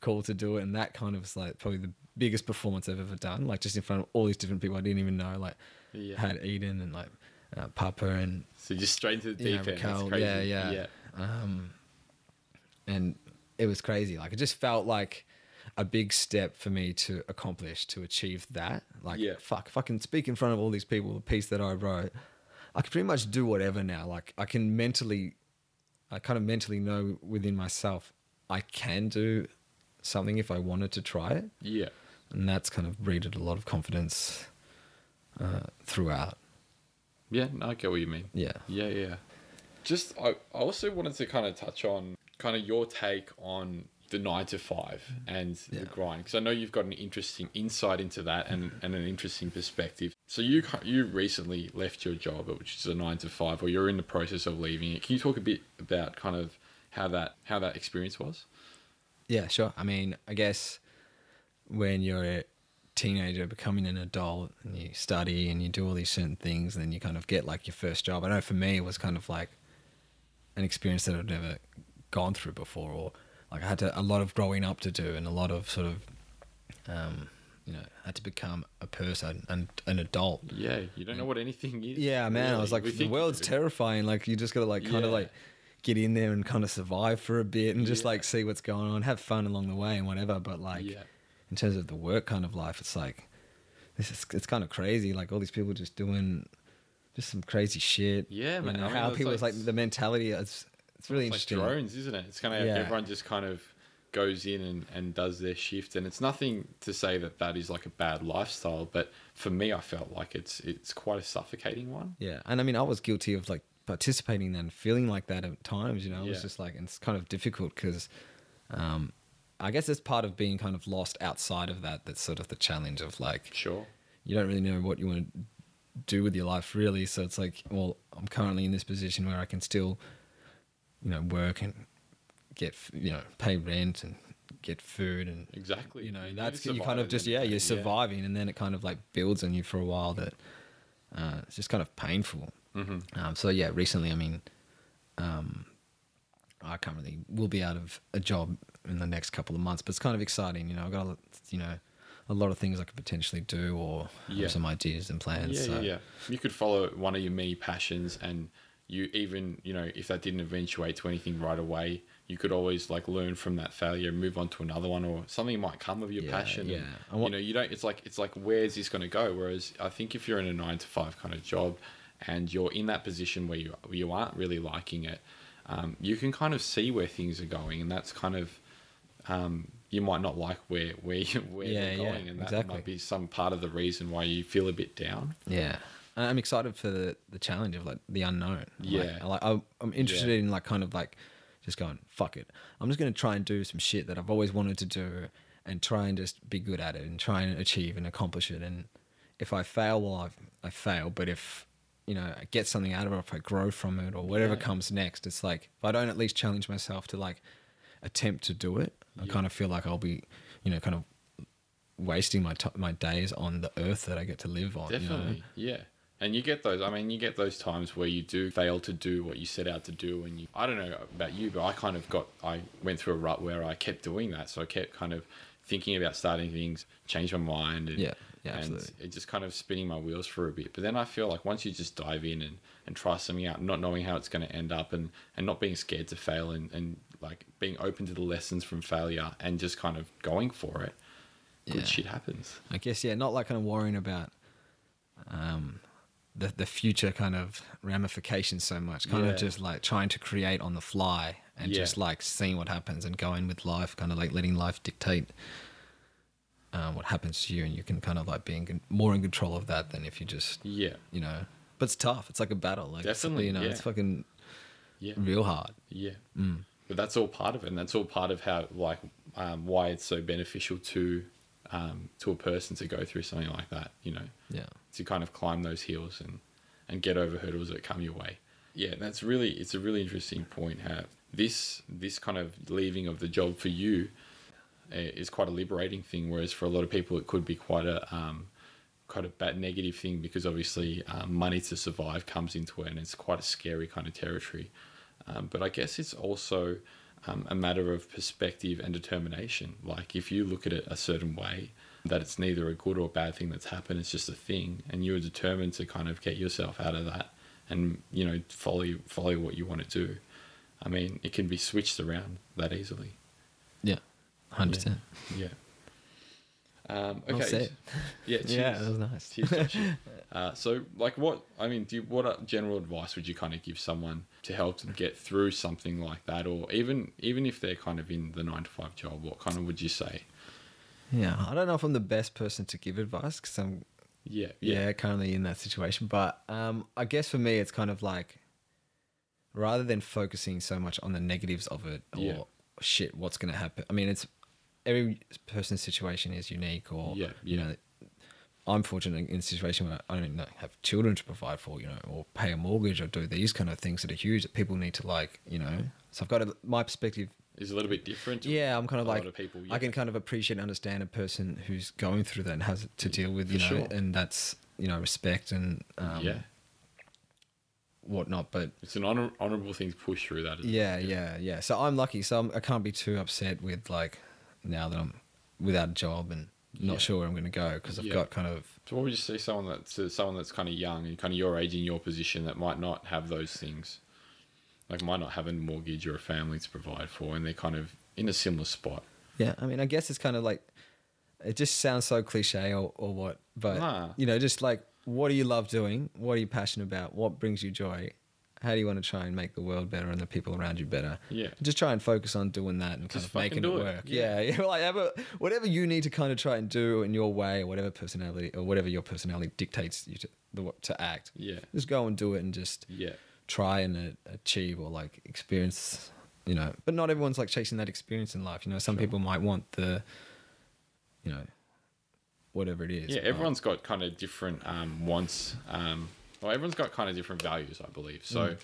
[SPEAKER 2] called to do it. And that kind of was like probably the biggest performance I've ever done. Like just in front of all these different people I didn't even know. Like
[SPEAKER 1] Yeah.
[SPEAKER 2] had Eden and like uh, Papa and
[SPEAKER 1] So just straight into the
[SPEAKER 2] you
[SPEAKER 1] deep
[SPEAKER 2] know,
[SPEAKER 1] end.
[SPEAKER 2] Raquel.
[SPEAKER 1] crazy.
[SPEAKER 2] Yeah, yeah.
[SPEAKER 1] Yeah.
[SPEAKER 2] Um, and it was crazy. Like it just felt like a big step for me to accomplish to achieve that. Like
[SPEAKER 1] Yeah.
[SPEAKER 2] fuck, if I can speak in front of all these people, the piece that I wrote, I can pretty much do whatever now. Like I can mentally, I kind of mentally know within myself, I can do something if I wanted to try it,
[SPEAKER 1] Yeah.
[SPEAKER 2] and that's kind of breeded a lot of confidence uh, throughout.
[SPEAKER 1] Yeah, no, I get what you mean.
[SPEAKER 2] Yeah.
[SPEAKER 1] Yeah, yeah. Just, I, I also wanted to kind of touch on kind of your take on the nine to five and the grind because I know you've got an interesting insight into that and, and an interesting perspective. So you you recently left your job, which is a nine to five, or you're in the process of leaving it. Can you talk a bit about kind of how that how that experience was?
[SPEAKER 2] Yeah, sure. I mean, I guess when you're teenager becoming an adult and you study and you do all these certain things, and then you kind of get like your first job. I know for me, it was kind of like an experience that I'd never gone through before, or like I had to, a lot of growing up to do, and a lot of sort of, um, you know, had to become a person and an adult.
[SPEAKER 1] Yeah, you don't know what anything is.
[SPEAKER 2] Yeah, man. I was like,
[SPEAKER 1] We
[SPEAKER 2] the world's terrifying. Like, you just gotta like kind
[SPEAKER 1] Yeah.
[SPEAKER 2] of like get in there and kind of survive for a bit and just
[SPEAKER 1] Yeah.
[SPEAKER 2] like see what's going on, have fun along the way and whatever. But like,
[SPEAKER 1] Yeah.
[SPEAKER 2] In terms of the work kind of life, it's like this is it's kind of crazy. Like all these people just doing just some crazy shit.
[SPEAKER 1] Yeah,
[SPEAKER 2] You
[SPEAKER 1] man.
[SPEAKER 2] know,
[SPEAKER 1] I mean,
[SPEAKER 2] how
[SPEAKER 1] it's
[SPEAKER 2] people
[SPEAKER 1] like-
[SPEAKER 2] it's like the mentality. It's it's really
[SPEAKER 1] It's like drones, isn't it? It's kind of
[SPEAKER 2] Yeah.
[SPEAKER 1] everyone just kind of goes in and, and does their shift, and it's nothing to say that that is like a bad lifestyle, but for me, I felt like it's it's quite a suffocating one.
[SPEAKER 2] Yeah, and I mean, I was guilty of like participating and feeling like that at times. You know, it was just like it's kind of difficult because, um, I guess it's part of being kind of lost outside of that. That's sort of the challenge of like
[SPEAKER 1] Sure.
[SPEAKER 2] you don't really know what you want to do with your life really. So it's like, well, I'm currently in this position where I can still, you know, work and get you know pay rent and get food and
[SPEAKER 1] Exactly.
[SPEAKER 2] you know that's you kind of just yeah you're
[SPEAKER 1] day, yeah.
[SPEAKER 2] surviving and then it kind of like builds on you for a while that uh, it's just kind of painful
[SPEAKER 1] Mhm.
[SPEAKER 2] um, so yeah recently i mean um, i can't really will be out of a job in the next couple of months but it's kind of exciting you know i've got a, lot- you know a lot of things i could potentially do or
[SPEAKER 1] Yeah.
[SPEAKER 2] have some ideas and plans
[SPEAKER 1] Yeah,
[SPEAKER 2] so
[SPEAKER 1] yeah. You could follow one of your many passions, and you even, you know, if that didn't eventuate to anything right away, you could always like learn from that failure, and move on to another one, or something might come of your
[SPEAKER 2] Yeah,
[SPEAKER 1] passion.
[SPEAKER 2] yeah.
[SPEAKER 1] and,
[SPEAKER 2] And what-
[SPEAKER 1] you know, you don't. It's like it's like where's this going to go? Whereas I think if you're in a nine to five kind of job, and you're in that position where you you aren't really liking it, um, you can kind of see where things are going, and that's kind of um, you might not like where where you, where
[SPEAKER 2] Yeah, yeah,
[SPEAKER 1] going, and that
[SPEAKER 2] exactly.
[SPEAKER 1] might be some part of the reason why you feel a bit down.
[SPEAKER 2] Yeah, I'm excited for the, the challenge of like the unknown.
[SPEAKER 1] Yeah.
[SPEAKER 2] like, I I'm interested
[SPEAKER 1] Yeah.
[SPEAKER 2] in like kind of like just going fuck it. I'm just gonna try and do some shit that I've always wanted to do, and try and just be good at it and try and achieve and accomplish it. And if I fail, well, I've, I fail. But if you know I get something out of it, if I grow from it or whatever
[SPEAKER 1] Yeah.
[SPEAKER 2] comes next, it's like if I don't at least challenge myself to like attempt to do it, I
[SPEAKER 1] Yeah.
[SPEAKER 2] kind of feel like I'll be, you know, kind of wasting my t- my days on the earth that I get to live on. you know?
[SPEAKER 1] Definitely, yeah. And you get those. I mean, you get those times where you do fail to do what you set out to do, and you. I don't know about you, but I kind of got. I went through a rut where I kept doing that, so I kept kind of thinking about starting things, changed my mind, and,
[SPEAKER 2] Yeah, yeah,
[SPEAKER 1] and it just kind of spinning my wheels for a bit. But then I feel like once you just dive in and, and try something out, not knowing how it's going to end up, and and not being scared to fail, and and like being open to the lessons from failure, and just kind of going for it, good
[SPEAKER 2] Yeah.
[SPEAKER 1] shit happens.
[SPEAKER 2] I guess yeah, not like kind of worrying about um the the future kind of ramifications so much. Kind
[SPEAKER 1] Yeah.
[SPEAKER 2] of just like trying to create on the fly and
[SPEAKER 1] Yeah.
[SPEAKER 2] just like seeing what happens and going with life, kind of like letting life dictate um, what happens to you, and you can kind of like be in, more in control of that than if you just
[SPEAKER 1] Yeah.
[SPEAKER 2] you know. But it's tough. It's like a battle. Like
[SPEAKER 1] Definitely,
[SPEAKER 2] you know, it's fucking
[SPEAKER 1] Yeah.
[SPEAKER 2] real hard.
[SPEAKER 1] Yeah.
[SPEAKER 2] Mm.
[SPEAKER 1] But that's all part of it, and that's all part of how, like, um, why it's so beneficial to, um, to a person to go through something like that. You know,
[SPEAKER 2] Yeah.
[SPEAKER 1] to kind of climb those hills and, and get over hurdles that come your way. Yeah, that's really it's a really interesting point. How this this kind of leaving of the job for you uh, is quite a liberating thing, whereas for a lot of people it could be quite a um, quite a bad negative thing because obviously um, money to survive comes into it, and it's quite a scary kind of territory. Um, but I guess it's also um, a matter of perspective and determination. Like if you look at it a certain way, that it's neither a good or bad thing that's happened, it's just a thing, and you're determined to kind of get yourself out of that, and you know follow follow what you want to do. I mean, it can be switched around that easily.
[SPEAKER 2] Yeah. Hundred percent.
[SPEAKER 1] Yeah. Um, okay. Yeah. Cheers.
[SPEAKER 2] Yeah, that was nice.
[SPEAKER 1] Cheers, uh, so, like, what I mean, do you, what uh, general advice would you kind of give someone to help them get through something like that, or even even if they're kind of in the nine to five job, what kind of would you say?
[SPEAKER 2] Yeah, I don't know if I'm the best person to give advice because I'm
[SPEAKER 1] Yeah.
[SPEAKER 2] yeah.
[SPEAKER 1] Yeah.
[SPEAKER 2] currently in that situation. But um, I guess for me, it's kind of like rather than focusing so much on the negatives of it or
[SPEAKER 1] Yeah.
[SPEAKER 2] shit, what's going to happen. I mean, it's every person's situation is unique, or
[SPEAKER 1] Yeah,
[SPEAKER 2] you know. I'm fortunate in a situation where I don't have children to provide for, you know, or pay a mortgage or do these kind of things that are huge that people need to like, you know. So I've got a, my perspective
[SPEAKER 1] Is a little bit different.
[SPEAKER 2] yeah, I'm kind of
[SPEAKER 1] a
[SPEAKER 2] like
[SPEAKER 1] lot of people.
[SPEAKER 2] I can kind of appreciate and understand a person who's going through that and has to deal with, you
[SPEAKER 1] For
[SPEAKER 2] know,
[SPEAKER 1] sure.
[SPEAKER 2] and that's you know respect and um,
[SPEAKER 1] yeah.
[SPEAKER 2] whatnot. But
[SPEAKER 1] It's an honor, honorable thing to push through that. it?
[SPEAKER 2] yeah, yeah, yeah. So I'm lucky. So I'm, I can't be too upset with like now that I'm without a job and not
[SPEAKER 1] Yeah.
[SPEAKER 2] sure where I'm going to go because I've
[SPEAKER 1] Yeah.
[SPEAKER 2] got kind of
[SPEAKER 1] So, what would you say someone that's to someone that's kind of young and kind of your age in your position that might not have those things, like might not have a mortgage or a family to provide for, and they're kind of in a similar spot.
[SPEAKER 2] yeah. I mean, I guess it's kind of like it just sounds so cliche or, or what, but
[SPEAKER 1] Nah.
[SPEAKER 2] you know, just like what do you love doing? What are you passionate about? What brings you joy? How do you want to try and make the world better and the people around you better?
[SPEAKER 1] Yeah.
[SPEAKER 2] Just try and focus on doing that and kind
[SPEAKER 1] Just
[SPEAKER 2] of making it
[SPEAKER 1] do it.
[SPEAKER 2] work.
[SPEAKER 1] Yeah.
[SPEAKER 2] Yeah, like a, whatever you need to kind of try and do in your way, or whatever personality, or whatever your personality dictates you to the, to act.
[SPEAKER 1] Yeah.
[SPEAKER 2] Just go and do it and just
[SPEAKER 1] Yeah.
[SPEAKER 2] try and uh, achieve or like experience. You know, but not everyone's like chasing that experience in life. You know, some
[SPEAKER 1] Sure.
[SPEAKER 2] people might want the, you know, whatever it is.
[SPEAKER 1] Yeah, everyone's got kind of different um, wants. Um, well, everyone's got kind of different values, I believe. So
[SPEAKER 2] Mm.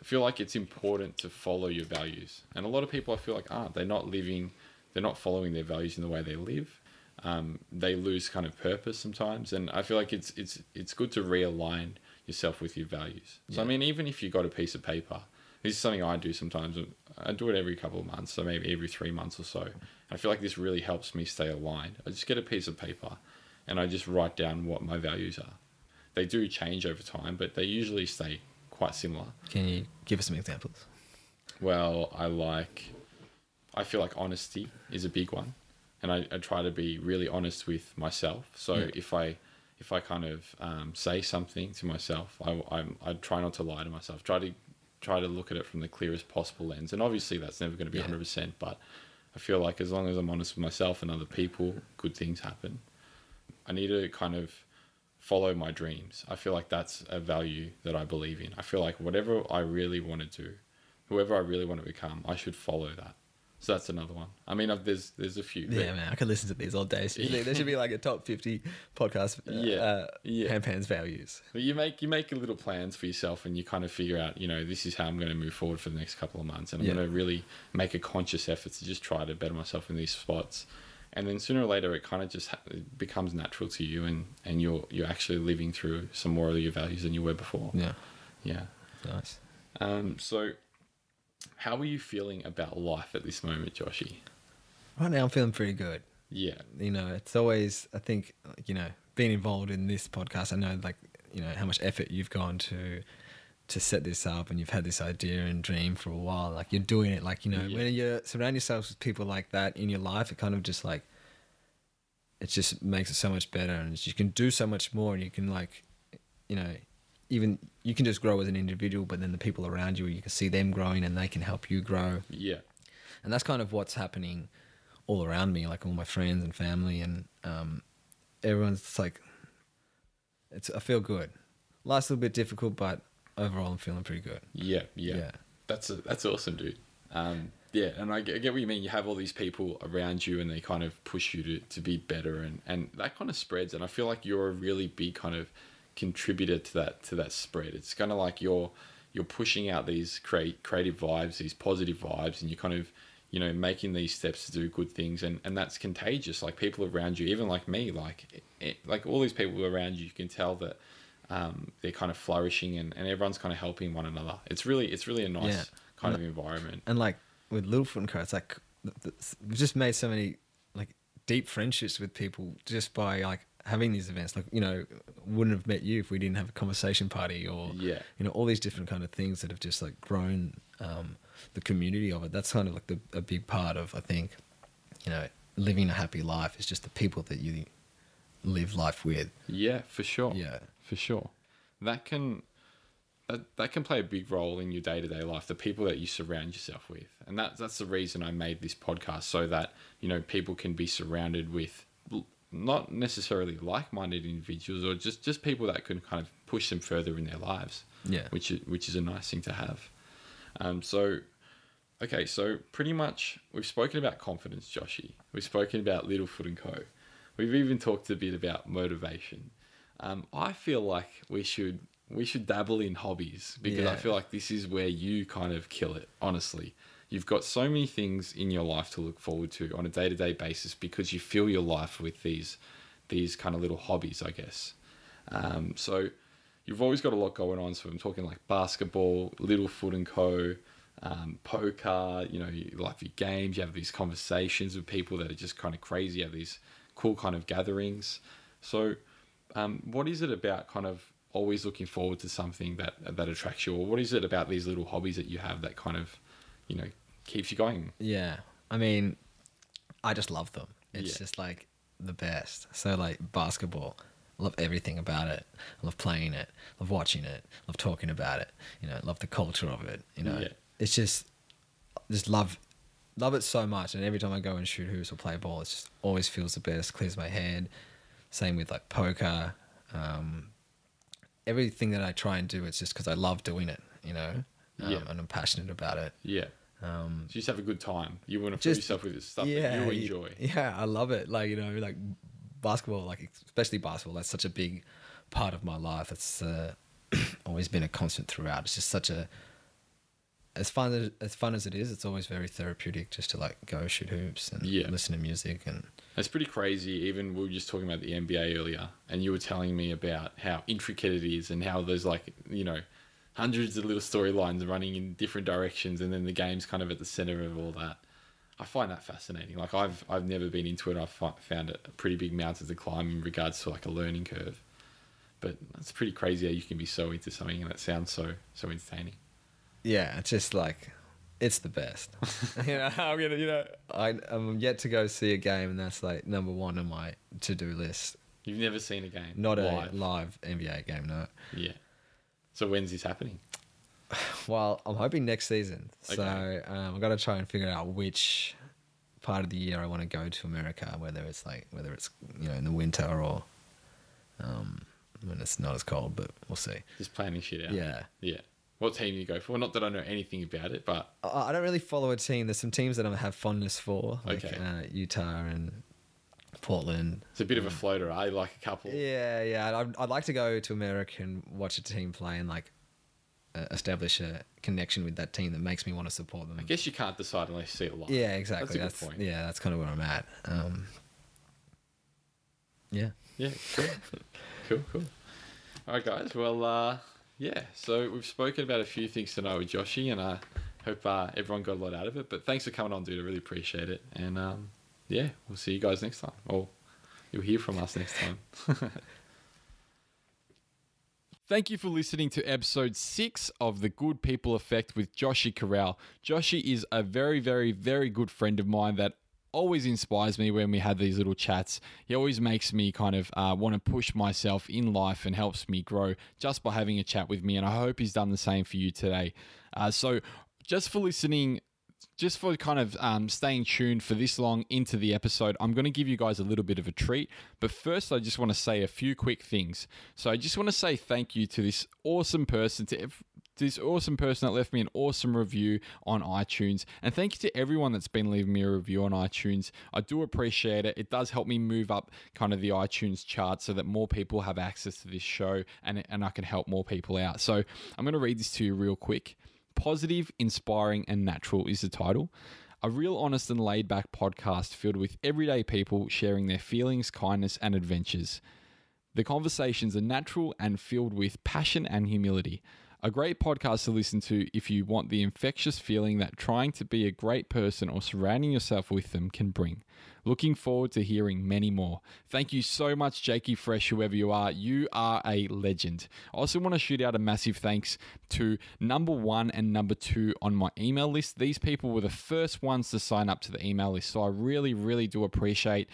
[SPEAKER 1] I feel like it's important to follow your values. And a lot of people, I feel like, aren't. They're not living, they're not following their values in the way they live. Um, they lose kind of purpose sometimes. And I feel like it's it's it's good to realign yourself with your values. So I mean, even if you got a piece of paper, this is something I do sometimes. I do it every couple of months, so maybe every three months or so. I feel like this really helps me stay aligned. I just get a piece of paper and I just write down what my values are. They do change over time, but they usually stay quite similar.
[SPEAKER 2] Can you give us some examples?
[SPEAKER 1] Well, I like, I feel like honesty is a big one, and I, I try to be really honest with myself. So
[SPEAKER 2] Yeah.
[SPEAKER 1] if I, if I kind of um, say something to myself, I, I'm, I try not to lie to myself. Try to, try to look at it from the clearest possible lens. And obviously, that's never going to be
[SPEAKER 2] Yeah.
[SPEAKER 1] hundred percent. But I feel like as long as I'm honest with myself and other people, good things happen. I need to kind of follow my dreams. I feel like that's a value that I believe in. I feel like whatever I really want to do, whoever I really want to become, I should follow that. So that's another one. I mean, I've, there's there's a few.
[SPEAKER 2] Yeah, man, I could listen to these all day. Seriously, there should be like a top fifty podcast. Uh,
[SPEAKER 1] Yeah,
[SPEAKER 2] uh,
[SPEAKER 1] yeah.
[SPEAKER 2] Values.
[SPEAKER 1] But you make you make little plans for yourself, and you kind of figure out, you know, this is how I'm going to move forward for the next couple of months, and I'm
[SPEAKER 2] Yeah.
[SPEAKER 1] going to really make a conscious effort to just try to better myself in these spots. And then sooner or later, it kind of just ha- becomes natural to you, and and you're you're actually living through some more of your values than you were before.
[SPEAKER 2] Yeah,
[SPEAKER 1] Yeah.
[SPEAKER 2] nice.
[SPEAKER 1] Um. So, how are you feeling about life at this moment, Joshy?
[SPEAKER 2] Right now, I'm feeling pretty good.
[SPEAKER 1] Yeah.
[SPEAKER 2] You know, it's always I think you know being involved in this podcast. I know like you know how much effort you've gone to to set this up, and you've had this idea and dream for a while. Like you're doing it. Like you know
[SPEAKER 1] Yeah.
[SPEAKER 2] when you surround yourself with people like that in your life, it kind of just like it just makes it so much better, and you can do so much more, and you can like you know even you can just grow as an individual, but then the people around you, you can see them growing, and they can help you grow
[SPEAKER 1] Yeah.
[SPEAKER 2] and that's kind of what's happening all around me, like all my friends and family, and um, everyone's like, it's I feel good. Life's a little bit difficult, but overall, I'm feeling pretty good.
[SPEAKER 1] Yeah, yeah.
[SPEAKER 2] Yeah.
[SPEAKER 1] That's a, that's awesome, dude. Um, yeah, and I get, I get what you mean. You have all these people around you, and they kind of push you to, to be better, and, and that kind of spreads. And I feel like you're a really big kind of contributor to that to that spread. It's kind of like you're you're pushing out these create creative vibes, these positive vibes, and you're kind of you know making these steps to do good things, and, and that's contagious. Like people around you, even like me, like it, like all these people around you, you can tell that um, they're kind of flourishing, and, and everyone's kind of helping one another. It's really it's really a nice
[SPEAKER 2] Yeah.
[SPEAKER 1] kind of environment.
[SPEAKER 2] And like with Littlefoot and Co, it's like we've just made so many like deep friendships with people just by like having these events. Like you know, wouldn't have met you if we didn't have a conversation party or
[SPEAKER 1] Yeah.
[SPEAKER 2] you know all these different kind of things that have just like grown um, the community of it. That's kind of like the, a big part of I think you know living a happy life is just the people that you live life with.
[SPEAKER 1] Yeah, for sure.
[SPEAKER 2] Yeah.
[SPEAKER 1] For sure. That can that that can play a big role in your day to day life. The people that you surround yourself with, and that's that's the reason I made this podcast so that you know people can be surrounded with not necessarily like minded individuals or just just people that can kind of push them further in their lives.
[SPEAKER 2] Yeah.
[SPEAKER 1] which is which is a nice thing to have. Um, so. Okay, so pretty much we've spoken about confidence, Joshy. We've spoken about Littlefoot and Co. We've even talked a bit about motivation. Um, I feel like we should we should dabble in hobbies because I feel like this is where you kind of kill it. Honestly, you've got so many things in your life to look forward to on a day to day basis because you fill your life with these these kind of little hobbies, I guess. Um, so you've always got a lot going on. So I'm talking like basketball, Littlefoot and Co. Um, poker, you know, you like your games, you have these conversations with people that are just kind of crazy, you have these cool kind of gatherings. So, um, what is it about kind of always looking forward to something that that attracts you, or what is it about these little hobbies that you have that kind of, you know, keeps you going?
[SPEAKER 2] Yeah. I mean, I just love them. It's
[SPEAKER 1] Yeah.
[SPEAKER 2] just like the best. So like basketball, I love everything about it. I love playing it, love watching it, love talking about it. You know, love the culture of it. You know,
[SPEAKER 1] Yeah.
[SPEAKER 2] it's just just love love it so much. And every time I go and shoot hoops or play ball, it just always feels the best. Clears my head. Same with like poker. Um, everything that I try and do, it's just because I love doing it. You know, um,
[SPEAKER 1] Yeah.
[SPEAKER 2] and I'm passionate about it.
[SPEAKER 1] Yeah,
[SPEAKER 2] Um,
[SPEAKER 1] so you just have a good time. You want to fill yourself with stuff that you enjoy.
[SPEAKER 2] Yeah, I love it. Like you know, like basketball, like especially basketball. That's such a big part of my life. It's uh, always been a constant throughout. It's just such a as fun as, as fun as it is. It's always very therapeutic just to like go shoot hoops and
[SPEAKER 1] Yeah.
[SPEAKER 2] listen to music and
[SPEAKER 1] It's pretty crazy. Even we were just talking about the NBA earlier, and you were telling me about how intricate it is and how there's like, you know, hundreds of little storylines running in different directions, and then the game's kind of at the center of all that. I find that fascinating. Like I've I've never been into it. I've found it a pretty big mountain to climb in regards to like a learning curve. But it's pretty crazy how you can be so into something and it sounds so so entertaining.
[SPEAKER 2] yeah, it's just like it's the best. you know, I'm gonna, you know, I, I'm yet to go see a game, and that's like number one on my to do list.
[SPEAKER 1] You've never seen a game,
[SPEAKER 2] Not
[SPEAKER 1] live.
[SPEAKER 2] a live NBA game, no.
[SPEAKER 1] yeah. So when's this happening?
[SPEAKER 2] Well, I'm hoping next season. So
[SPEAKER 1] Okay.
[SPEAKER 2] um, I've got to try and figure out which part of the year I want to go to America, whether it's like whether it's you know in the winter or um, when it's not as cold, but we'll see.
[SPEAKER 1] Just planning shit out.
[SPEAKER 2] Yeah.
[SPEAKER 1] Yeah. What team do you go for? Not that I know anything about it, but
[SPEAKER 2] I, don't really follow a team. There's some teams that I have fondness for, like
[SPEAKER 1] Okay.
[SPEAKER 2] uh, Utah and Portland.
[SPEAKER 1] it's a bit of a floater. I like a couple.
[SPEAKER 2] Yeah, yeah. I'd, I'd like to go to America and watch a team play and like uh, establish a connection with that team that makes me want to support them.
[SPEAKER 1] I guess you can't decide unless you see it live.
[SPEAKER 2] Yeah, exactly.
[SPEAKER 1] That's
[SPEAKER 2] That's,
[SPEAKER 1] a good point.
[SPEAKER 2] yeah, that's kind of where I'm at. Um, yeah.
[SPEAKER 1] Yeah, cool. cool, cool. All right, guys. Well, uh, yeah, so we've spoken about a few things tonight with Joshy, and I hope uh, everyone got a lot out of it. But thanks for coming on, dude. I really appreciate it. And um, yeah, we'll see you guys next time. Or you'll hear from us next time. Thank you for listening to episode six of the Good People Effect with Joshy Corral. Joshy is a very, very, very good friend of mine that always inspires me when we have these little chats. He always makes me kind of uh, want to push myself in life and helps me grow just by having a chat with me. And I hope he's done the same for you today. Uh, so, just for listening just for kind of um, staying tuned for this long into the episode, I'm going to give you guys a little bit of a treat. But first, I just want to say a few quick things. So I just want to say thank you to this awesome person, to this awesome person that left me an awesome review on iTunes. And thank you to everyone that's been leaving me a review on iTunes. I do appreciate it. It does help me move up kind of the iTunes chart so that more people have access to this show and, and I can help more people out. So I'm going to read this to you real quick. Positive, Inspiring, and Natural is the title. A real honest and laid back podcast filled with everyday people sharing their feelings, kindness, and adventures. The conversations are natural and filled with passion and humility. A great podcast to listen to if you want the infectious feeling that trying to be a great person or surrounding yourself with them can bring. Looking forward to hearing many more. Thank you so much, Jakey Fresh, whoever you are. You are a legend. I also want to shoot out a massive thanks to number one and number two on my email list. These people were the first ones to sign up to the email list. So I really, really do appreciate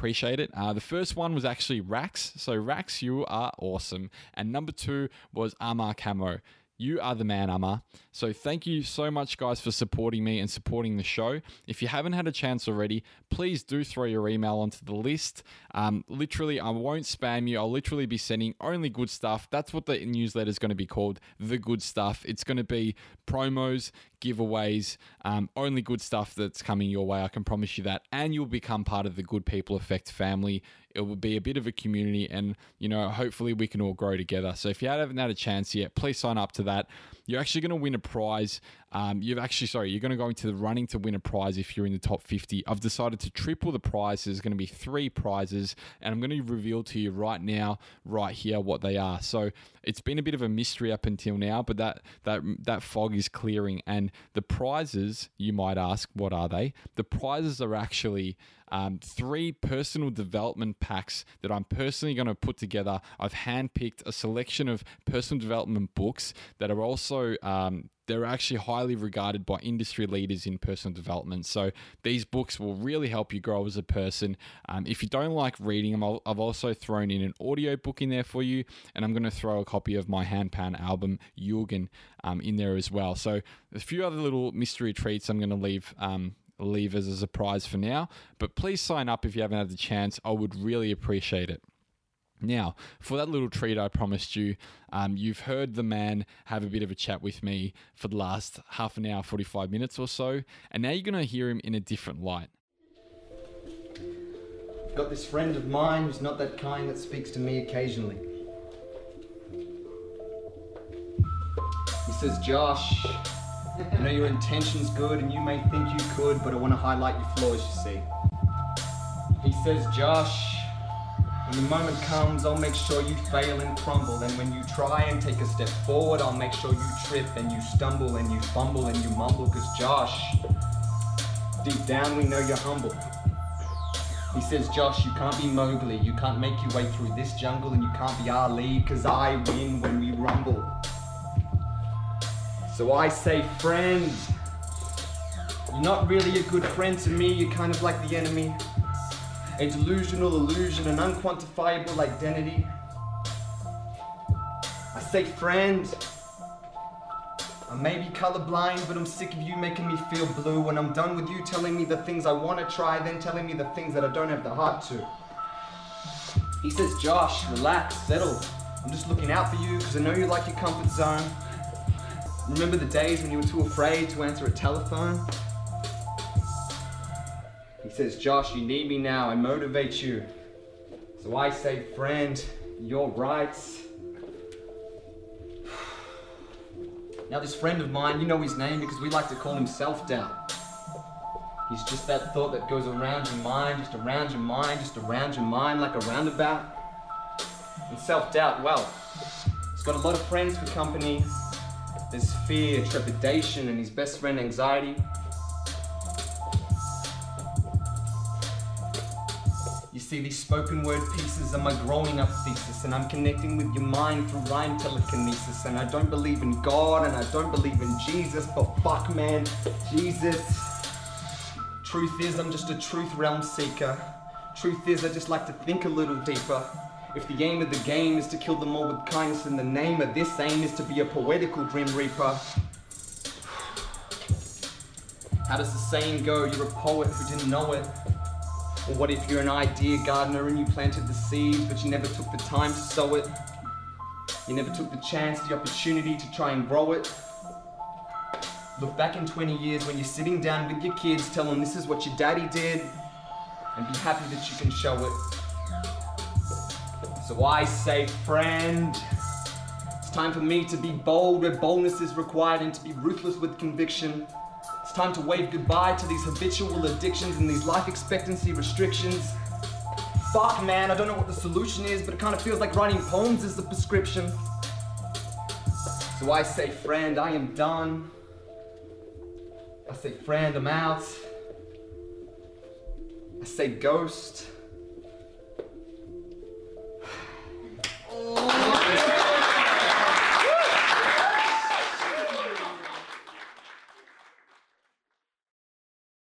[SPEAKER 1] appreciate it. Uh, the first one was actually Rax. So, Rax, you are awesome. And number two was Amar Camo. You are the man, Amar. So thank you so much, guys, for supporting me and supporting the show. If you haven't had a chance already, please do throw your email onto the list. Um, literally, I won't spam you. I'll literally be sending only good stuff. That's what the newsletter is going to be called, the good stuff. It's going to be promos, giveaways, um, only good stuff that's coming your way. I can promise you that, and you'll become part of the Good People Effect family it will be a bit of a community and you know hopefully we can all grow together. So if you haven't had a chance yet please sign up to that. You're actually going to win a prize um, you've actually sorry you're going to go into the running to win a prize if you're in the top 50 i've decided to triple the prize. There's going to be three prizes and i'm going to reveal to you right now right here what they are. So it's been a bit of a mystery up until now but that that that fog is clearing and the prizes you might ask what are they? The prizes are actually um, three personal development packs that I'm personally going to put together. I've handpicked a selection of personal development books that are also um, they're actually highly regarded by industry leaders in personal development. So these books will really help you grow as a person. Um, if you don't like reading them, i have also thrown in an audio book in there for you, and I'm going to throw a copy of my handpan album Jürgen um, in there as well. So a few other little mystery treats I'm going to leave um, leave as a surprise for now. But please sign up if you haven't had the chance. I would really appreciate it. Now, for that little treat I promised you, um, you've heard the man have a bit of a chat with me for the last half an hour, 45 minutes or so, and now you're going to hear him in a different light.
[SPEAKER 2] I've got this friend of mine who's not that kind that speaks to me occasionally. He says, Josh, I know your intention's good and you may think you could, but I want to highlight your flaws, you see. He says, Josh, when the moment comes, I'll make sure you fail and crumble. And when you try and take a step forward, I'll make sure you trip and you stumble and you fumble and you mumble. Cause Josh, deep down we know you're humble. He says, Josh, you can't be Mowgli. You can't make your way through this jungle and you can't be Ali. Cause I win when we rumble. So I say, friend, you're not really a good friend to me, you're kind of like the enemy. A delusional illusion, an unquantifiable identity. I say, friend, I may be colorblind, but I'm sick of you making me feel blue. When I'm done with you telling me the things I want to try, then telling me the things that I don't have the heart to. He says, Josh, relax, settle. I'm just looking out for you because I know you like your comfort zone. Remember the days when you were too afraid to answer a telephone? He says, Josh, you need me now. I motivate you. So I say, friend, you're right. Now, this friend of mine, you know his name because we like to call him self doubt. He's just that thought that goes around your mind, just around your mind, just around your mind like a roundabout. And self doubt, well, he's got a lot of friends for company, there's fear, trepidation, and his best friend, anxiety. See, these spoken word pieces are my growing up thesis, and I'm connecting with your mind through rhyme telekinesis. And I don't believe in God, and I don't believe in Jesus, but fuck, man, Jesus. Truth is, I'm just a truth realm seeker. Truth is, I just like to think a little deeper. If the aim of the game is to kill them all with kindness, then the name of this aim is to be a poetical grim reaper. How does the saying go? You're a poet who didn't know it. Or what if you're an idea gardener and you planted the seed, but you never took the time to sow it? You never took the chance, the opportunity to try and grow it. Look back in 20 years when you're sitting down with your kids, tell them this is what your daddy did, and be happy that you can show it. So I say, friend, it's time for me to be bold where boldness is required and to be ruthless with conviction. It's time to wave goodbye to these habitual addictions and these life expectancy restrictions. Fuck, man, I don't know what the solution is, but it kind of feels like writing poems is the prescription. So I say, friend, I am done. I say, friend, I'm out. I say, ghost. Oh.